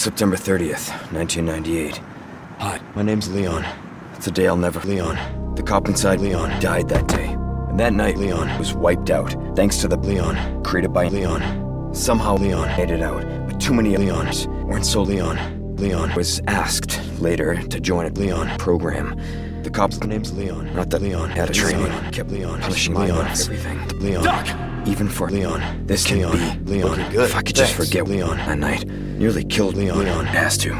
September 30th, 1998. Hi, my name's Leon. It's a day I'll never... Leon. The cop inside Leon died that day. And that night, Leon was wiped out, thanks to the Leon created by Leon. Somehow Leon made it out, but too many Leons weren't so Leon. Leon was asked later to join a Leon program. The cop's the name's Leon. Not that Leon had a training. Leon. Kept Leon. Punishing Leon. everything. Leon. Duck! Even for Leon. This Leon. can be Leon. Looking good. If I could just forget Leon. that night. Nearly killed Leon. Leon. Has to.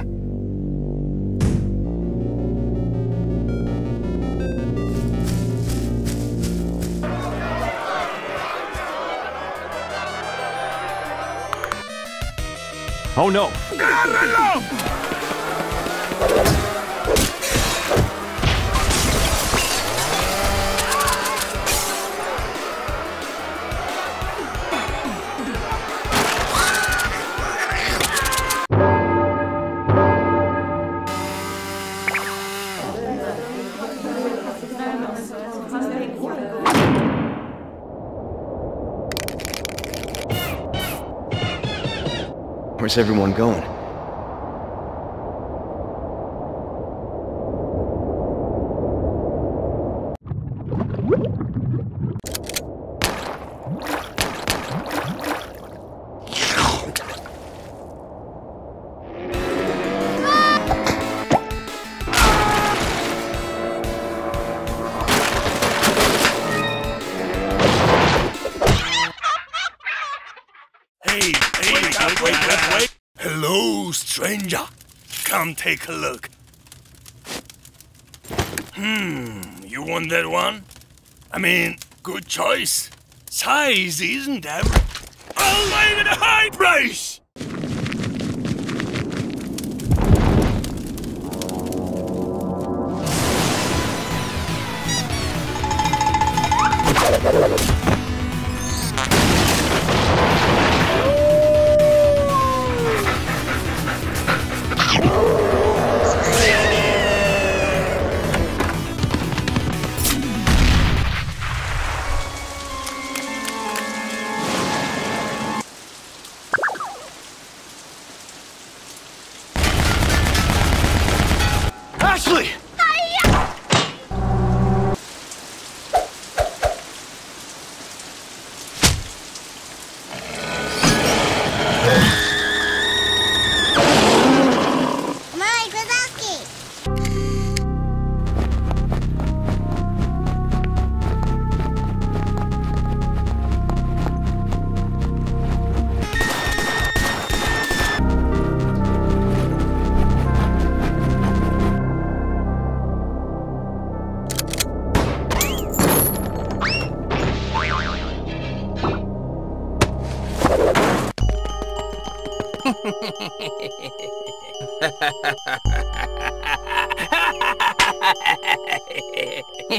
Oh no! Where's everyone going? Hello, stranger. Come take a look. Hmm, you want that one? I mean, good choice. Size isn't everything. I'll it at a high price! Ashley!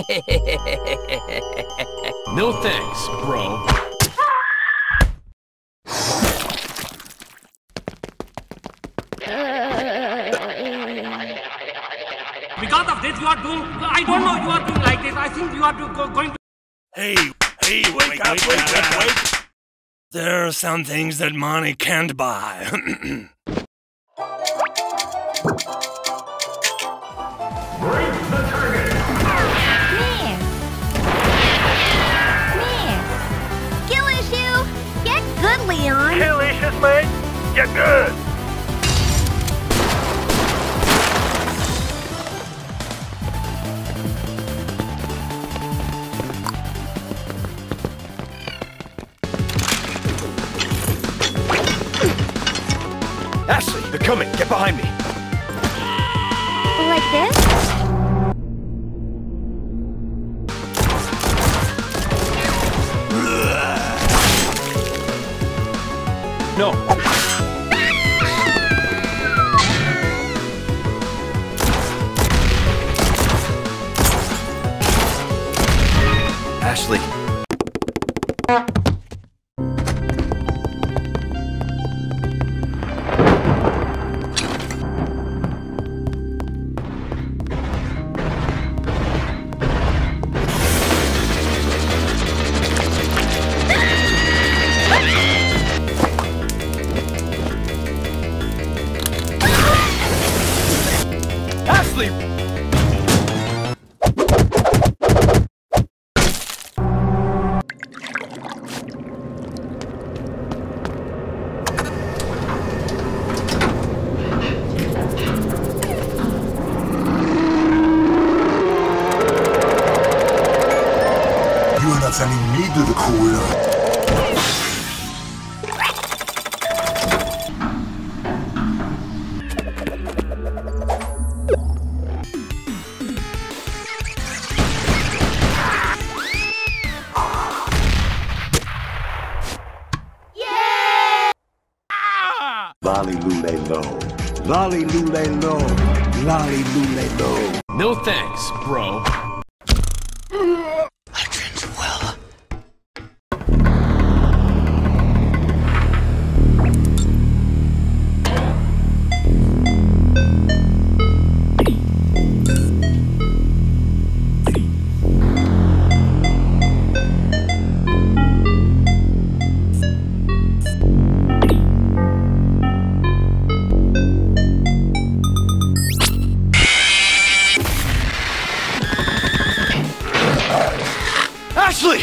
No thanks, bro. Because of this, you are doing. I don't know. You are doing like this. I think you are do, go, going to. Hey, hey, wake up, wake up, wake up. There are some things that money can't buy. Get good. Ashley, they're coming. Get behind me. Like this? No. Not Lolly Lule Low. Lolly Lule Low. Lolly Lule Low. No thanks, bro.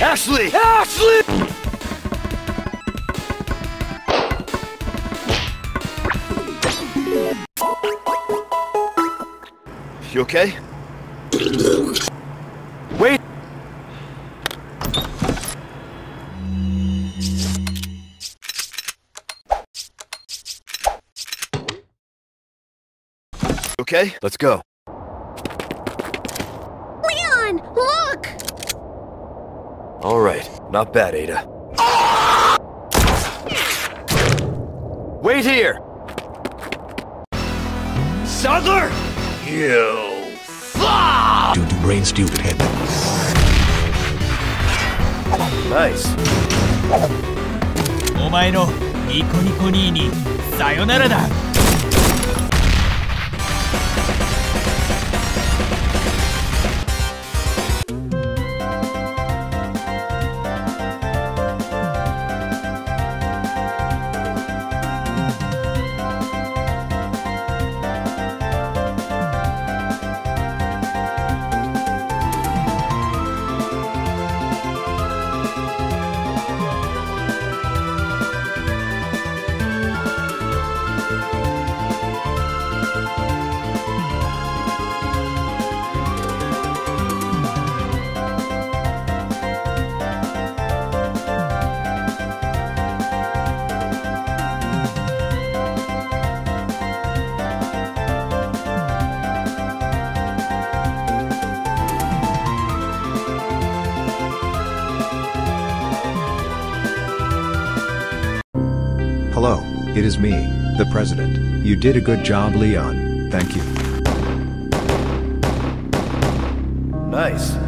Ashley! Ashley! You okay? Wait! Okay, let's go. Leon! All right, not bad, Ada. Wait here! Saddler! You fuck! Dude, to brain stupid head. Nice. Omae no Nico Nico Nini, sayonara da! It is me, the President. You did a good job, Leon. Thank you. Nice.